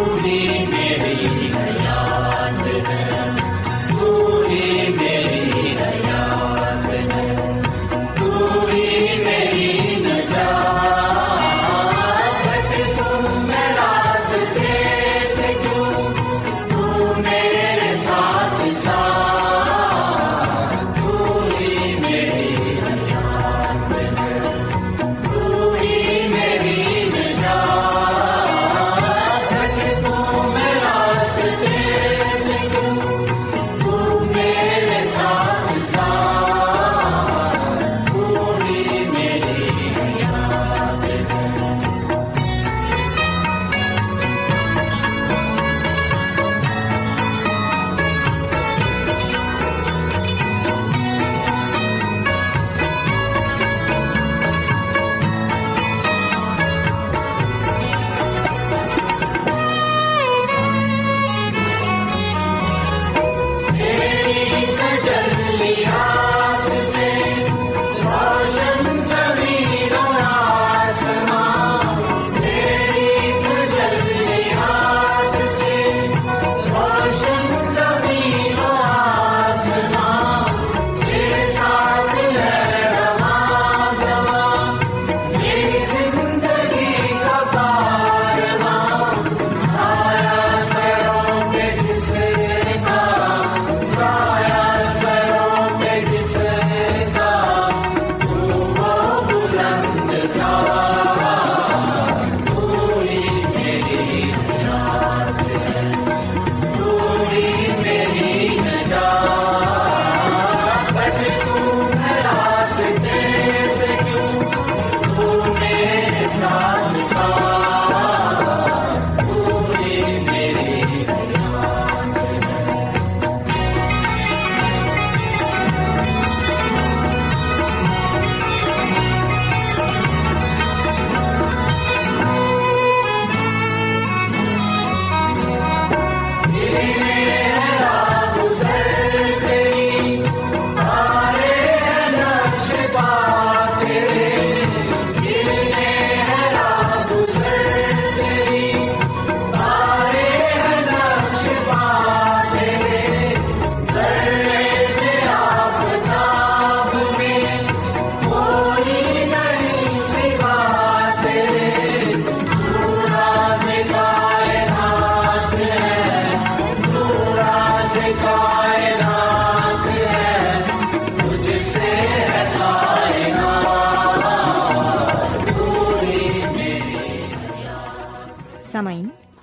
سامعین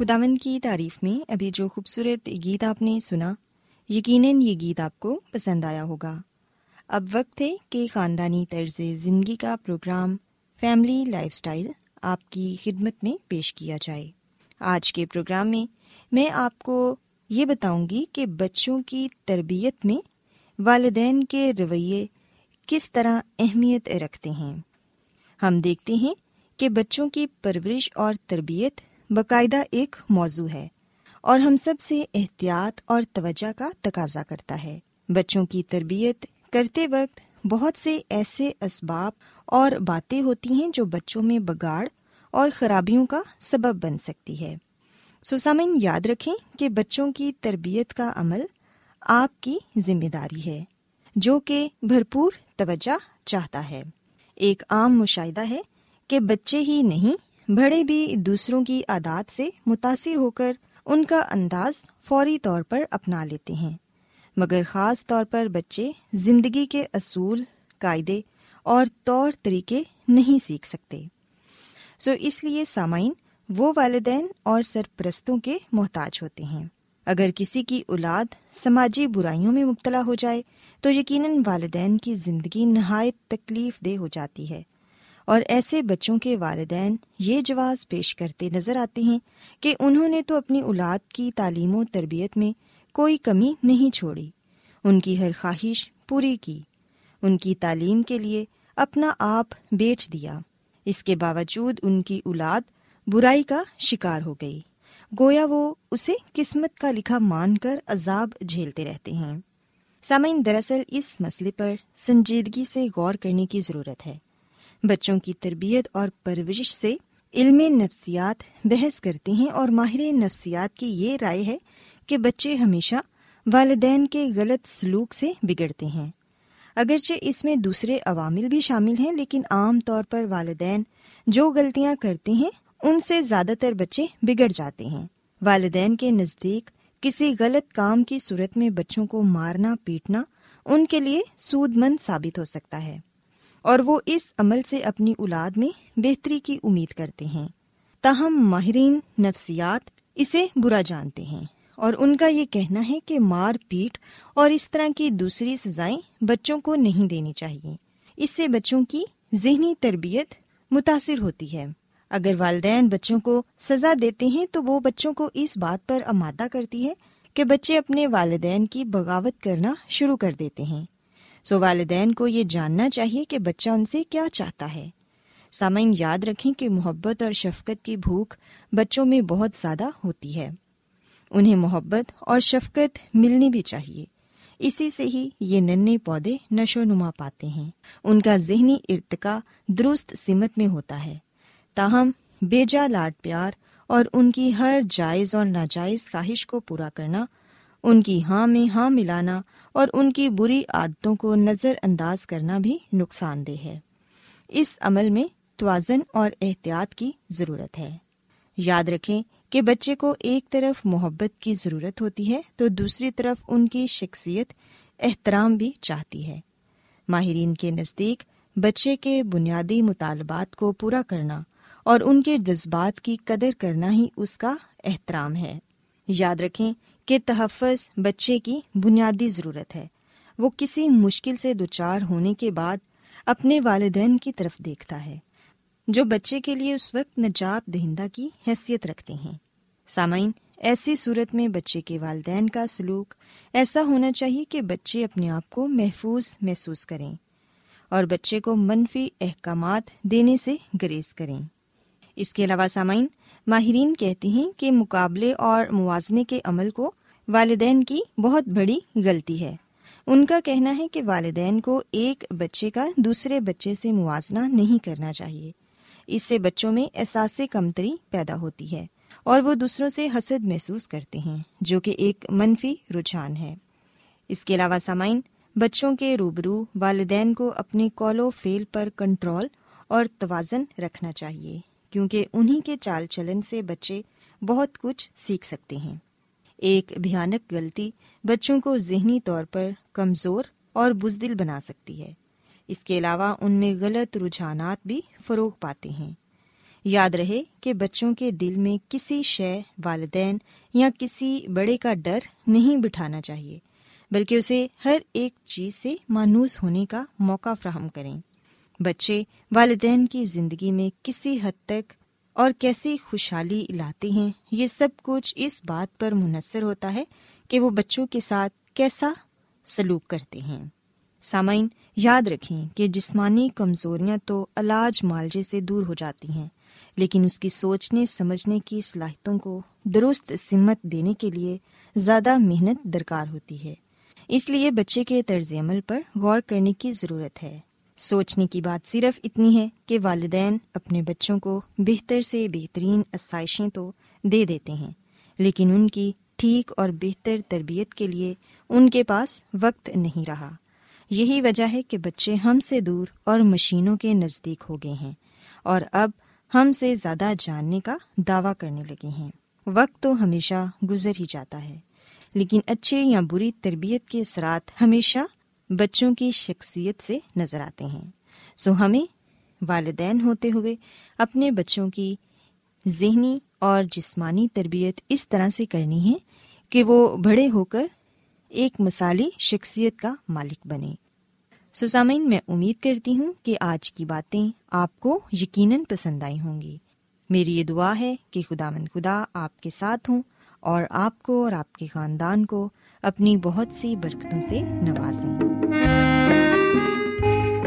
خداون کی تعریف میں ابھی جو خوبصورت گیت آپ نے سنا، یقیناً یہ گیت آپ کو پسند آیا ہوگا۔ اب وقت ہے کہ خاندانی طرز زندگی کا پروگرام فیملی لائف اسٹائل آپ کی خدمت میں پیش کیا جائے۔ آج کے پروگرام میں میں آپ کو یہ بتاؤں گی کہ بچوں کی تربیت میں والدین کے رویے کس طرح اہمیت رکھتے ہیں۔ ہم دیکھتے ہیں کہ بچوں کی پرورش اور تربیت باقاعدہ ایک موضوع ہے اور ہم سب سے احتیاط اور توجہ کا تقاضا کرتا ہے۔ بچوں کی تربیت کرتے وقت بہت سے ایسے اسباب اور باتیں ہوتی ہیں جو بچوں میں بگاڑ اور خرابیوں کا سبب بن سکتی ہے۔ سوسامن، یاد رکھیں کہ بچوں کی تربیت کا عمل آپ کی ذمہ داری ہے، جو کہ بھرپور توجہ چاہتا ہے۔ ایک عام مشاہدہ ہے کہ بچے ہی نہیں بڑے بھی دوسروں کی عادات سے متاثر ہو کر ان کا انداز فوری طور پر اپنا لیتے ہیں۔ مگر خاص طور پر بچے زندگی کے اصول، قاعدے اور طور طریقے نہیں سیکھ سکتے۔ سو اس لیے سامعین، وہ والدین اور سرپرستوں کے محتاج ہوتے ہیں۔ اگر کسی کی اولاد سماجی برائیوں میں مبتلا ہو جائے، تو یقیناً والدین کی زندگی نہایت تکلیف دہ ہو جاتی ہے۔ اور ایسے بچوں کے والدین یہ جواز پیش کرتے نظر آتے ہیں کہ انہوں نے تو اپنی اولاد کی تعلیم و تربیت میں کوئی کمی نہیں چھوڑی۔ ان کی ہر خواہش پوری کی۔ ان کی تعلیم کے لیے اپنا آپ بیچ دیا۔ اس کے باوجود ان کی اولاد برائی کا شکار ہو گئی۔ گویا وہ اسے قسمت کا لکھا مان کر عذاب جھیلتے رہتے ہیں۔ سامعین، دراصل اس مسئلے پر سنجیدگی سے غور کرنے کی ضرورت ہے۔ بچوں کی تربیت اور پرورش سے علم نفسیات بحث کرتے ہیں اور ماہر نفسیات کی یہ رائے ہے کہ بچے ہمیشہ والدین کے غلط سلوک سے بگڑتے ہیں۔ اگرچہ اس میں دوسرے عوامل بھی شامل ہیں، لیکن عام طور پر والدین جو غلطیاں کرتے ہیں، ان سے زیادہ تر بچے بگڑ جاتے ہیں۔ والدین کے نزدیک کسی غلط کام کی صورت میں بچوں کو مارنا، پیٹنا، ان کے لیے سود مند ثابت ہو سکتا ہے۔ اور وہ اس عمل سے اپنی اولاد میں بہتری کی امید کرتے ہیں۔ تاہم ماہرین نفسیات اسے برا جانتے ہیں اور ان کا یہ کہنا ہے کہ مار پیٹ اور اس طرح کی دوسری سزائیں بچوں کو نہیں دینی چاہیے۔ اس سے بچوں کی ذہنی تربیت متاثر ہوتی ہے۔ اگر والدین بچوں کو سزا دیتے ہیں تو وہ بچوں کو اس بات پر آمادہ کرتی ہے کہ بچے اپنے والدین کی بغاوت کرنا شروع کر دیتے ہیں۔ سو والدین کو یہ جاننا چاہیے کہ بچہ ان سے کیا چاہتا ہے۔ سامعین، یاد رکھیں کہ محبت اور شفقت کی بھوک بچوں میں بہت زیادہ ہوتی ہے۔ انہیں محبت اور شفقت ملنی بھی چاہیے۔ اسی سے ہی یہ ننے پودے نشو نما پاتے ہیں۔ ان کا ذہنی ارتقا درست سمت میں ہوتا ہے۔ تاہم بیجا لاڈ پیار اور ان کی ہر جائز اور ناجائز خواہش کو پورا کرنا، ان کی ہاں میں ہاں ملانا اور ان کی بری عادتوں کو نظر انداز کرنا بھی نقصان دہ ہے۔ اس عمل میں توازن اور احتیاط کی ضرورت ہے۔ یاد رکھیں کہ بچے کو ایک طرف محبت کی ضرورت ہوتی ہے تو دوسری طرف ان کی شخصیت احترام بھی چاہتی ہے۔ ماہرین کے نزدیک بچے کے بنیادی مطالبات کو پورا کرنا اور ان کے جذبات کی قدر کرنا ہی اس کا احترام ہے۔ یاد رکھیں کہ تحفظ بچے کی بنیادی ضرورت ہے۔ وہ کسی مشکل سے دوچار ہونے کے بعد اپنے والدین کی طرف دیکھتا ہے، جو بچے کے لیے اس وقت نجات دہندہ کی حیثیت رکھتے ہیں۔ سامعین، ایسی صورت میں بچے کے والدین کا سلوک ایسا ہونا چاہیے کہ بچے اپنے آپ کو محفوظ محسوس کریں اور بچے کو منفی احکامات دینے سے گریز کریں۔ اس کے علاوہ سامعین، ماہرین کہتے ہیں کہ مقابلے اور موازنے کے عمل کو والدین کی بہت بڑی غلطی ہے۔ ان کا کہنا ہے کہ والدین کو ایک بچے کا دوسرے بچے سے موازنہ نہیں کرنا چاہیے۔ اس سے بچوں میں احساس کمتری پیدا ہوتی ہے اور وہ دوسروں سے حسد محسوس کرتے ہیں، جو کہ ایک منفی رجحان ہے۔ اس کے علاوہ سامعین، بچوں کے روبرو والدین کو اپنے کال و فیل پر کنٹرول اور توازن رکھنا چاہیے، کیونکہ انہیں کے چال چلن سے بچے بہت کچھ سیکھ سکتے ہیں۔ ایک بھیانک غلطی بچوں کو ذہنی طور پر کمزور اور بزدل بنا سکتی ہے۔ اس کے علاوہ ان میں غلط رجحانات بھی فروغ پاتے ہیں۔ یاد رہے کہ بچوں کے دل میں کسی شے، والدین یا کسی بڑے کا ڈر نہیں بٹھانا چاہیے، بلکہ اسے ہر ایک چیز سے مانوس ہونے کا موقع فراہم کریں۔ بچے والدین کی زندگی میں کسی حد تک اور کیسی خوشحالی لاتے ہیں، یہ سب کچھ اس بات پر منحصر ہوتا ہے کہ وہ بچوں کے ساتھ کیسا سلوک کرتے ہیں۔ سامعین، یاد رکھیں کہ جسمانی کمزوریاں تو علاج معالجے سے دور ہو جاتی ہیں، لیکن اس کی سوچنے، سمجھنے کی صلاحیتوں کو درست سمت دینے کے لیے زیادہ محنت درکار ہوتی ہے۔ اس لیے بچے کے طرز عمل پر غور کرنے کی ضرورت ہے۔ سوچنے کی بات صرف اتنی ہے کہ والدین اپنے بچوں کو بہتر سے بہترین آسائشیں تو دے دیتے ہیں، لیکن ان کی ٹھیک اور بہتر تربیت کے لیے ان کے پاس وقت نہیں رہا۔ یہی وجہ ہے کہ بچے ہم سے دور اور مشینوں کے نزدیک ہو گئے ہیں اور اب ہم سے زیادہ جاننے کا دعویٰ کرنے لگے ہیں۔ وقت تو ہمیشہ گزر ہی جاتا ہے، لیکن اچھے یا بری تربیت کے اثرات ہمیشہ بچوں کی شخصیت سے نظر آتے ہیں۔ سو ہمیں والدین ہوتے ہوئے اپنے بچوں کی ذہنی اور جسمانی تربیت اس طرح سے کرنی ہے کہ وہ بڑے ہو کر ایک مثالی شخصیت کا مالک بنے سسامین میں امید کرتی ہوں کہ آج کی باتیں آپ کو یقیناً پسند آئی ہوں گی۔ میری یہ دعا ہے کہ خدا مند خدا آپ کے ساتھ ہوں اور آپ کو اور آپ کے خاندان کو اپنی بہت سی برکتوں سے نوازیں۔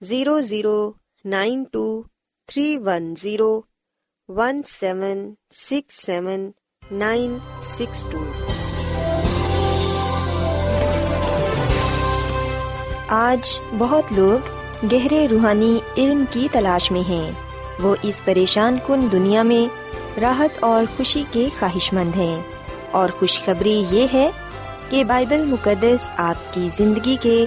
Zero zero nine two three one zero one seven six seven nine six two آج بہت لوگ گہرے روحانی علم کی تلاش میں ہیں۔ وہ اس پریشان کن دنیا میں راحت اور خوشی کے خواہش مند ہیں۔ اور خوشخبری یہ ہے کہ بائبل مقدس آپ کی زندگی کے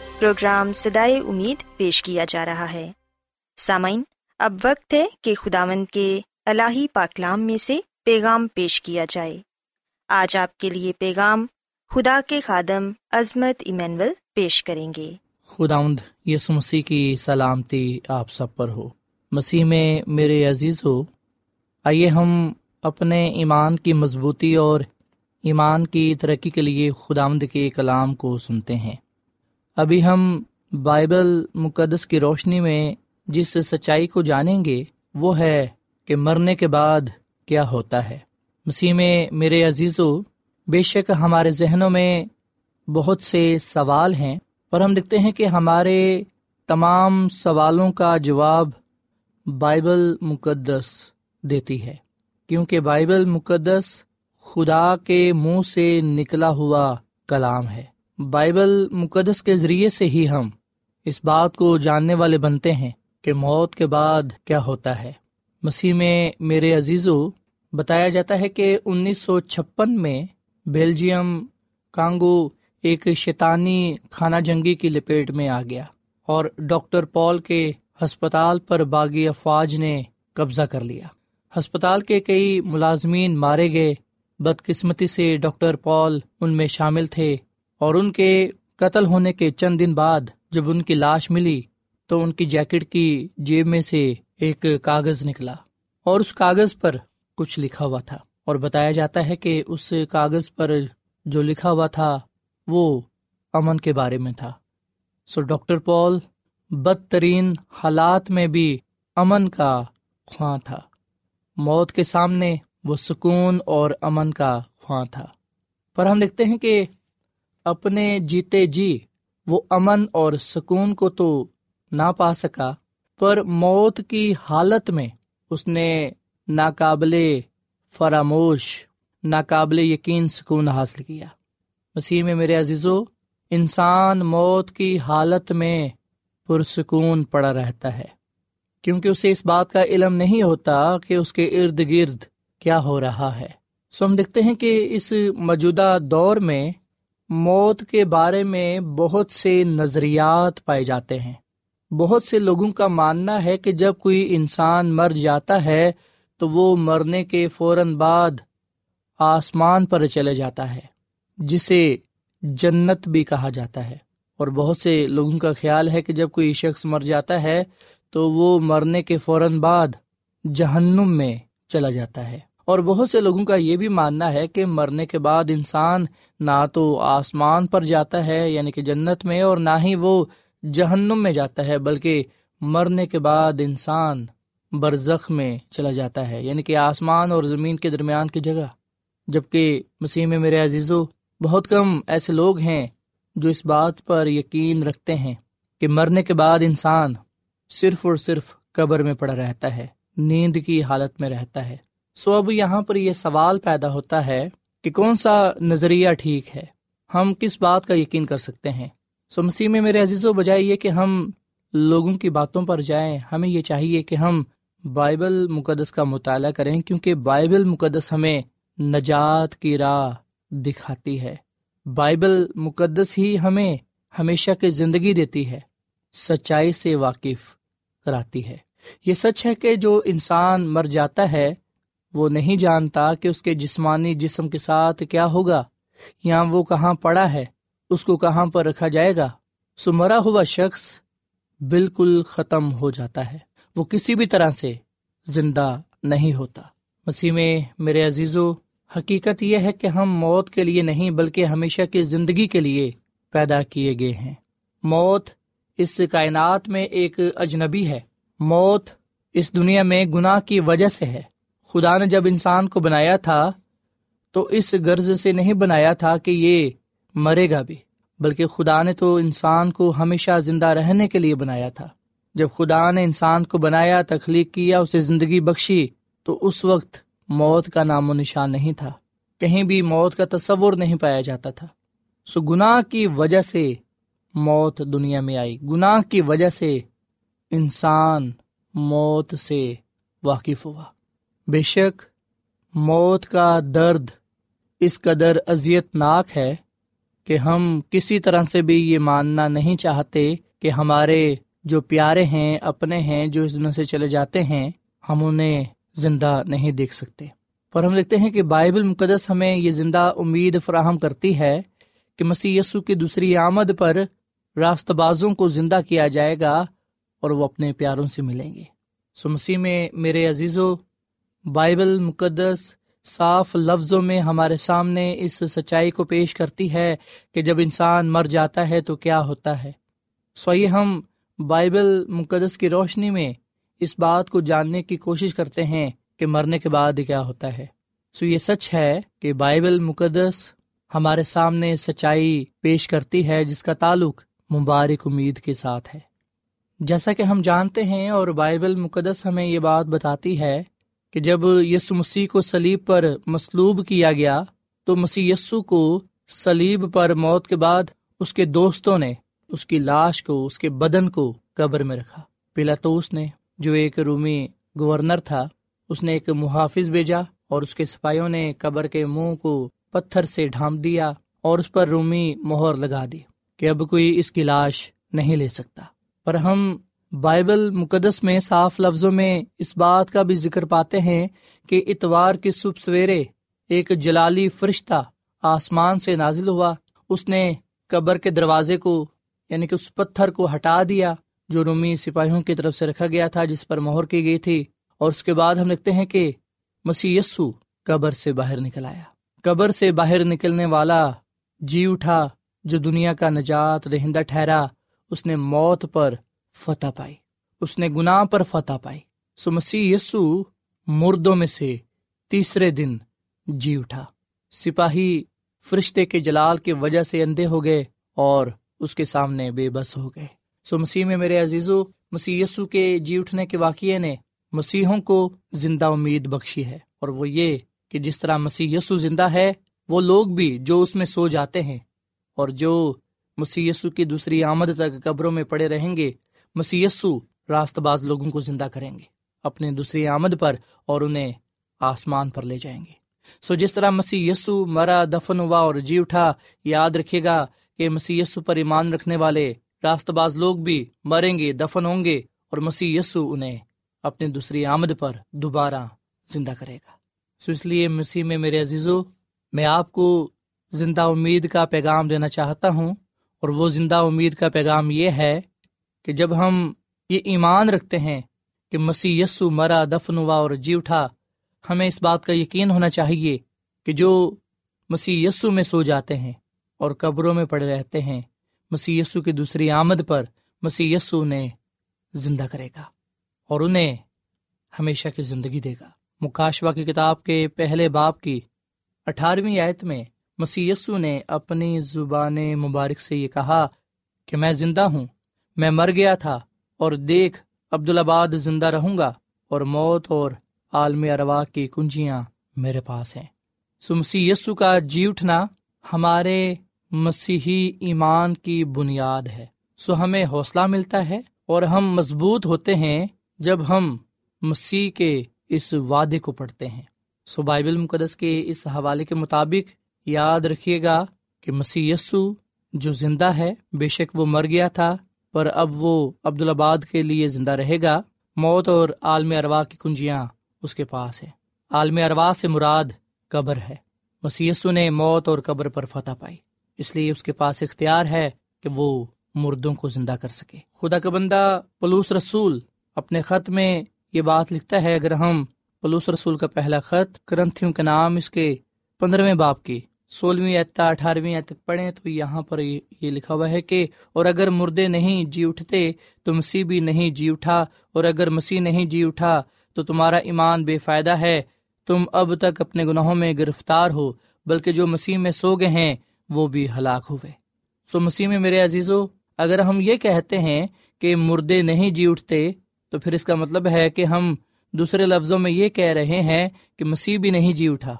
پروگرام سدائے امید پیش کیا جا رہا ہے۔ سامعین، اب وقت ہے کہ خداوند کے الہی پاکلام میں سے پیغام پیش کیا جائے۔ آج آپ کے لیے پیغام خدا کے خادم عظمت ایمینول پیش کریں گے۔ خداوند یسو مسیح کی سلامتی آپ سب پر ہو۔ مسیح میں میرے عزیز ہو آئیے ہم اپنے ایمان کی مضبوطی اور ایمان کی ترقی کے لیے خداوند کے کلام کو سنتے ہیں۔ ابھی ہم بائبل مقدس کی روشنی میں جس سچائی کو جانیں گے، وہ ہے کہ مرنے کے بعد کیا ہوتا ہے۔ مسیح میں میرے عزیز و بے شک ہمارے ذہنوں میں بہت سے سوال ہیں، اور ہم دیکھتے ہیں کہ ہمارے تمام سوالوں کا جواب بائبل مقدس دیتی ہے۔ کیونکہ بائبل مقدس خدا کے منہ سے نکلا ہوا کلام ہے۔ بائبل مقدس کے ذریعے سے ہی ہم اس بات کو جاننے والے بنتے ہیں کہ موت کے بعد کیا ہوتا ہے۔ مسیح میں میرے عزیزو، بتایا جاتا ہے کہ انیس سو چھپن میں بیلجیم کانگو ایک شیطانی خانہ جنگی کی لپیٹ میں آ گیا اور ڈاکٹر پال کے ہسپتال پر باغی افواج نے قبضہ کر لیا۔ ہسپتال کے کئی ملازمین مارے گئے، بدقسمتی سے ڈاکٹر پال ان میں شامل تھے۔ اور ان کے قتل ہونے کے چند دن بعد جب ان کی لاش ملی تو ان کی جیکٹ کی جیب میں سے ایک کاغذ نکلا اور اس کاغذ پر کچھ لکھا ہوا تھا اور بتایا جاتا ہے کہ اس کاغذ پر جو لکھا ہوا تھا وہ امن کے بارے میں تھا۔ سو ڈاکٹر پال بدترین حالات میں بھی امن کا خواں تھا۔ موت کے سامنے وہ سکون اور امن کا خواں تھا۔ پر ہم لکھتے ہیں کہ اپنے جیتے جی وہ امن اور سکون کو تو نہ پا سکا، پر موت کی حالت میں اس نے ناقابل فراموش، ناقابل یقین سکون حاصل کیا۔ مسیح میں میرے عزیزو، انسان موت کی حالت میں پرسکون پڑا رہتا ہے، کیونکہ اسے اس بات کا علم نہیں ہوتا کہ اس کے ارد گرد کیا ہو رہا ہے۔ سو ہم دیکھتے ہیں کہ اس موجودہ دور میں موت کے بارے میں بہت سے نظریات پائے جاتے ہیں۔ بہت سے لوگوں کا ماننا ہے کہ جب کوئی انسان مر جاتا ہے تو وہ مرنے کے فوراً بعد آسمان پر چلے جاتا ہے، جسے جنت بھی کہا جاتا ہے۔ اور بہت سے لوگوں کا خیال ہے کہ جب کوئی شخص مر جاتا ہے تو وہ مرنے کے فوراً بعد جہنم میں چلا جاتا ہے۔ اور بہت سے لوگوں کا یہ بھی ماننا ہے کہ مرنے کے بعد انسان نہ تو آسمان پر جاتا ہے یعنی کہ جنت میں، اور نہ ہی وہ جہنم میں جاتا ہے، بلکہ مرنے کے بعد انسان برزخ میں چلا جاتا ہے یعنی کہ آسمان اور زمین کے درمیان کی جگہ۔ جبکہ مسیح میں میرے عزیزو، بہت کم ایسے لوگ ہیں جو اس بات پر یقین رکھتے ہیں کہ مرنے کے بعد انسان صرف اور صرف قبر میں پڑا رہتا ہے، نیند کی حالت میں رہتا ہے۔ سو اب یہاں پر یہ سوال پیدا ہوتا ہے کہ کون سا نظریہ ٹھیک ہے؟ ہم کس بات کا یقین کر سکتے ہیں؟ سو مسیح میں میرے عزیز و بجائے یہ کہ ہم لوگوں کی باتوں پر جائیں، ہمیں یہ چاہیے کہ ہم بائبل مقدس کا مطالعہ کریں، کیونکہ بائبل مقدس ہمیں نجات کی راہ دکھاتی ہے۔ بائبل مقدس ہی ہمیں ہمیشہ کی زندگی دیتی ہے، سچائی سے واقف کراتی ہے۔ یہ سچ ہے کہ جو انسان مر جاتا ہے وہ نہیں جانتا کہ اس کے جسمانی جسم کے ساتھ کیا ہوگا، یا وہ کہاں پڑا ہے، اس کو کہاں پر رکھا جائے گا۔ سو مرا ہوا شخص بالکل ختم ہو جاتا ہے۔ وہ کسی بھی طرح سے زندہ نہیں ہوتا۔ مسیح میں میرے عزیزو، حقیقت یہ ہے کہ ہم موت کے لیے نہیں، بلکہ ہمیشہ کی زندگی کے لیے پیدا کیے گئے ہیں۔ موت اس کائنات میں ایک اجنبی ہے۔ موت اس دنیا میں گناہ کی وجہ سے ہے۔ خدا نے جب انسان کو بنایا تھا، تو اس غرض سے نہیں بنایا تھا کہ یہ مرے گا بھی، بلکہ خدا نے تو انسان کو ہمیشہ زندہ رہنے کے لیے بنایا تھا۔ جب خدا نے انسان کو بنایا، تخلیق کیا اسے زندگی بخشی، تو اس وقت موت کا نام و نشان نہیں تھا۔ کہیں بھی موت کا تصور نہیں پایا جاتا تھا۔ سو گناہ کی وجہ سے موت دنیا میں آئی۔ گناہ کی وجہ سے انسان موت سے واقف ہوا۔ بے شک، موت کا درد اس قدر اذیت ناک ہے کہ ہم کسی طرح سے بھی یہ ماننا نہیں چاہتے کہ ہمارے جو پیارے ہیں، اپنے ہیں، جو اس دنیا سے چلے جاتے ہیں، ہم انہیں زندہ نہیں دیکھ سکتے۔ پر ہم دیکھتے ہیں کہ بائبل مقدس ہمیں یہ زندہ امید فراہم کرتی ہے کہ مسیح یسو کی دوسری آمد پر راست بازوں کو زندہ کیا جائے گا اور وہ اپنے پیاروں سے ملیں گے۔ سو مسیح میں میرے عزیز و بائبل مقدس صاف لفظوں میں ہمارے سامنے اس سچائی کو پیش کرتی ہے کہ جب انسان مر جاتا ہے تو کیا ہوتا ہے۔ سو یہ ہم بائبل مقدس کی روشنی میں اس بات کو جاننے کی کوشش کرتے ہیں کہ مرنے کے بعد کیا ہوتا ہے۔ سو یہ سچ ہے کہ بائبل مقدس ہمارے سامنے سچائی پیش کرتی ہے جس کا تعلق مبارک امید کے ساتھ ہے۔ جیسا کہ ہم جانتے ہیں اور بائبل مقدس ہمیں یہ بات بتاتی ہے کہ جب یس مسیح کو سلیب پر مصلوب کیا گیا، تو مسیح یسو کو سلیب پر موت کے بعد اس کے دوستوں نے اس کی لاش کو، اس کے بدن کو قبر میں رکھا۔ پلاطوس نے، جو ایک رومی گورنر تھا، اس نے ایک محافظ بھیجا اور اس کے سپاہیوں نے قبر کے منہ کو پتھر سے ڈھانپ دیا اور اس پر رومی مہر لگا دی کہ اب کوئی اس کی لاش نہیں لے سکتا۔ پر ہم بائبل مقدس میں صاف لفظوں میں اس بات کا بھی ذکر پاتے ہیں کہ اتوار کی صبح سویرے ایک جلالی فرشتہ آسمان سے نازل ہوا۔ اس نے قبر کے دروازے کو یعنی کہ اس پتھر کو ہٹا دیا، جو رومی سپاہیوں کی طرف سے رکھا گیا تھا، جس پر مہر کی گئی تھی۔ اور اس کے بعد ہم لکھتے ہیں کہ مسی یسو قبر سے باہر نکل آیا۔ قبر سے باہر نکلنے والا جی اٹھا، جو دنیا کا نجات دہندہ ٹھہرا، اس نے موت پر فتح پائی۔ اس نے گناہ پر فتح پائی۔ سو مسیح یسو مردوں میں سے تیسرے دن جی اٹھا۔ سپاہی فرشتے کے جلال کی وجہ سے اندھے ہو گئے اور اس کے سامنے بے بس ہو گئے۔ سو مسیح میں میرے عزیزو، مسیح یسو کے جی اٹھنے کے واقعے نے مسیحوں کو زندہ امید بخشی ہے۔ اور وہ یہ کہ جس طرح مسیح یسو زندہ ہے، وہ لوگ بھی جو اس میں سو جاتے ہیں اور جو مسی کی دوسری آمد تک قبروں میں پڑے رہیں گے مسی راست باز لوگوں کو زندہ کریں گے۔ اپنے دوسری آمد پر اور انہیں آسمان پر لے جائیں گے۔ سو جس طرح مسیح یسو مرا، دفن ہوا اور جی اٹھا، یاد رکھے گا کہ مسی پر ایمان رکھنے والے راست باز لوگ بھی مریں گے، دفن ہوں گے اور مسیح یسو انہیں اپنی دوسری آمد پر دوبارہ زندہ کرے گا۔ سو اس لیے مسیح میں میرے عزیزو، میں آپ کو زندہ امید کا پیغام دینا چاہتا ہوں اور وہ زندہ امید کا پیغام یہ ہے کہ جب ہم یہ ایمان رکھتے ہیں کہ مسیح یسو مرا دفن ہوا اور جی اٹھا، ہمیں اس بات کا یقین ہونا چاہیے کہ جو مسیح یسو میں سو جاتے ہیں اور قبروں میں پڑے رہتے ہیں مسی یسو کی دوسری آمد پر مسی یسو نے زندہ کرے گا اور انہیں ہمیشہ کی زندگی دے گا۔ مکاشوا کی کتاب کے پہلے باپ کی اٹھارہویں آیت میں مسی یسو نے اپنی زبان مبارک سے یہ کہا کہ میں زندہ ہوں میں مر گیا تھا اور دیکھ، عبدالآباد زندہ رہوں گا اور موت اور عالم اروا کی کنجیاں میرے پاس ہیں۔ سو مسی یسو کا جی اٹھنا ہمارے مسیحی ایمان کی بنیاد ہے۔ سو ہمیں حوصلہ ملتا ہے اور ہم مضبوط ہوتے ہیں جب ہم مسیح کے اس وعدے کو پڑھتے ہیں۔ سو بائبل مقدس کے اس حوالے کے مطابق یاد رکھیے گا کہ مسیح یسو جو زندہ ہے، بے شک وہ مر گیا تھا پر اب وہ عبدالآباد کے لیے زندہ رہے گا۔ موت اور عالم اروا کی کنجیاں اس کے پاس ہے عالم اروا سے مراد قبر ہے۔ یسو نے موت اور قبر پر فتح پائی۔ اس لیے اس کے پاس اختیار ہے کہ وہ مردوں کو زندہ کر سکے۔ خدا کا بندہ پلوس رسول اپنے خط میں یہ بات لکھتا ہے، اگر ہم پلوس رسول کا پہلا خط کرنتھیوں کے نام اس کے پندرہویں باپ کی سولہویں اعتا اٹھارہویں تک پڑھیں تو یہاں پر یہ لکھا ہوا ہے کہ اور اگر مردے نہیں جی اٹھتے تو مسیح بھی نہیں جی اٹھا، اور اگر مسیح نہیں جی اٹھا تو تمہارا ایمان بے فائدہ ہے۔ تم اب تک اپنے گناہوں میں گرفتار ہو، بلکہ جو مسیح میں سو گئے ہیں، وہ بھی ہلاک ہوئے۔ سو مسیح میں میرے عزیزو، اگر ہم یہ کہتے ہیں کہ مردے نہیں جی اٹھتے، تو پھر اس کا مطلب ہے کہ ہم دوسرے لفظوں میں یہ کہہ رہے ہیں کہ مسیح بھی نہیں جی اٹھا۔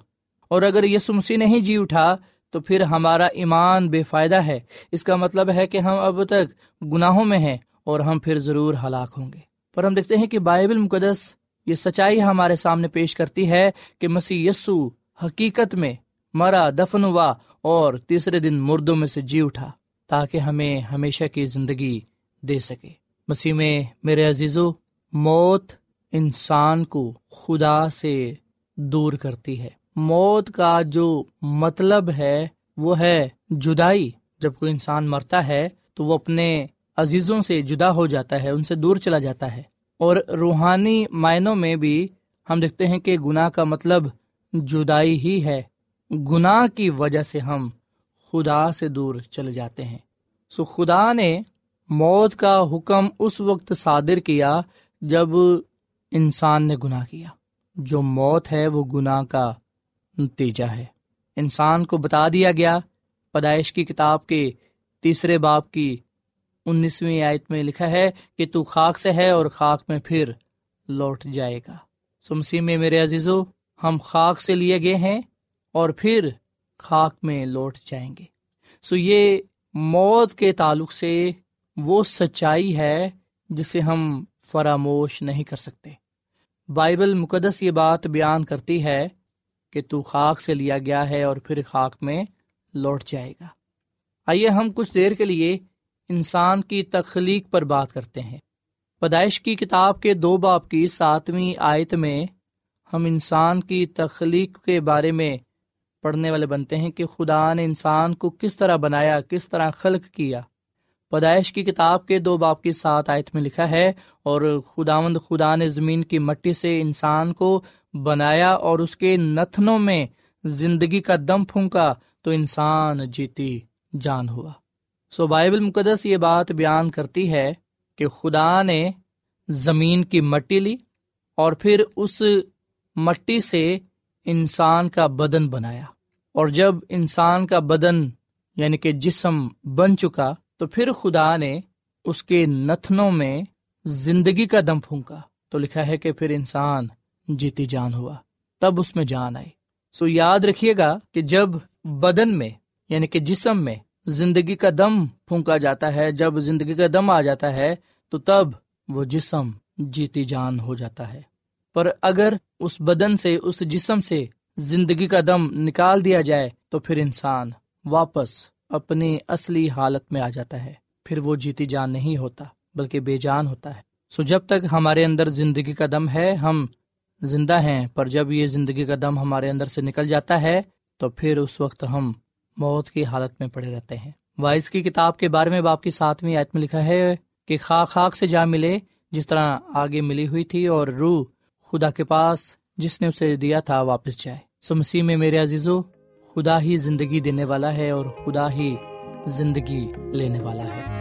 اور اگر یسو مسیح نہیں جی اٹھا، تو پھر ہمارا ایمان بے فائدہ ہے۔ اس کا مطلب ہے کہ ہم اب تک گناہوں میں ہیں اور ہم پھر ضرور ہلاک ہوں گے۔ پر ہم دیکھتے ہیں کہ بائبل مقدس یہ سچائی ہمارے سامنے پیش کرتی ہے کہ مسیح یسو حقیقت میں مرا، دفن ہوا اور تیسرے دن مردوں میں سے جی اٹھا تاکہ ہمیں ہمیشہ کی زندگی دے سکے۔ مسیح میں میرے عزیزو، موت انسان کو خدا سے دور کرتی ہے۔ موت کا جو مطلب ہے، وہ ہے جدائی۔ جب کوئی انسان مرتا ہے، تو وہ اپنے عزیزوں سے جدا ہو جاتا ہے، ان سے دور چلا جاتا ہے۔ اور روحانی معنوں میں بھی ہم دیکھتے ہیں کہ گناہ کا مطلب جدائی ہی ہے۔ گناہ کی وجہ سے ہم خدا سے دور چلے جاتے ہیں۔ سو خدا نے موت کا حکم اس وقت صادر کیا جب انسان نے گناہ کیا۔ جو موت ہے، وہ گناہ کا نتیجہ ہے۔ انسان کو بتا دیا گیا، پیدائش کی کتاب کے تیسرے باپ کی انیسویں آیت میں لکھا ہے کہ تو خاک سے ہے اور خاک میں پھر لوٹ جائے گا۔ سمسی میں میرے عزیزو، ہم خاک سے لیے گئے ہیں اور پھر خاک میں لوٹ جائیں گے۔ سو یہ موت کے تعلق سے وہ سچائی ہے جسے ہم فراموش نہیں کر سکتے۔ بائبل مقدس یہ بات بیان کرتی ہے کہ تو خاک سے لیا گیا ہے اور پھر خاک میں لوٹ جائے گا۔ آئیے ہم کچھ دیر کے لیے انسان کی تخلیق پر بات کرتے ہیں۔ پیدائش کی کتاب کے دو باپ کی ساتویں آیت میں ہم انسان کی تخلیق کے بارے میں پڑھنے والے بنتے ہیں کہ خدا نے انسان کو کس طرح بنایا، کس طرح خلق کیا۔ پیدائش کی کتاب کے دو باپ کی سات آیت میں لکھا ہے، اور خداوند خدا نے زمین کی مٹی سے انسان کو بنایا اور اس کے نتنوں میں زندگی کا دم پھونکا تو انسان جیتی جان ہوا۔ سو بائبل مقدس یہ بات بیان کرتی ہے کہ خدا نے زمین کی مٹی لی اور پھر اس مٹی سے انسان کا بدن بنایا۔ اور جب انسان کا بدن یعنی کہ جسم بن چکا تو پھر خدا نے اس کے نتنوں میں زندگی کا دم پھونکا۔ تو لکھا ہے کہ پھر انسان جیتی جان ہوا، تب اس میں جان آئی۔ سو یاد رکھیے گا کہ جب بدن میں یعنی کہ جسم میں، زندگی کا دم پھونکا جاتا ہے، جب زندگی کا دم آ جاتا ہے، تو تب وہ جسم جیتی جان ہو جاتا ہے۔ پر اگر اس بدن سے، اس جسم سے زندگی کا دم نکال دیا جائے، تو پھر انسان واپس اپنی اصلی حالت میں آ جاتا ہے۔ پھر وہ جیتی جان نہیں ہوتا، بلکہ بے جان ہوتا ہے۔ سو جب تک ہمارے اندر زندگی کا دم ہے، ہم زندہ ہیں، پر جب یہ زندگی کا دم ہمارے اندر سے نکل جاتا ہے، تو پھر اس وقت ہم موت کی حالت میں پڑے رہتے ہیں۔ وائس کی کتاب کے بارے میں باپ کی ساتویں آیت میں لکھا ہے کہ خاک خاک سے جا ملے جس طرح آگے ملی ہوئی تھی اور روح خدا کے پاس جس نے اسے دیا تھا واپس جائے۔ سو مسیح میں میرے عزیزو، خدا ہی زندگی دینے والا ہے اور خدا ہی زندگی لینے والا ہے۔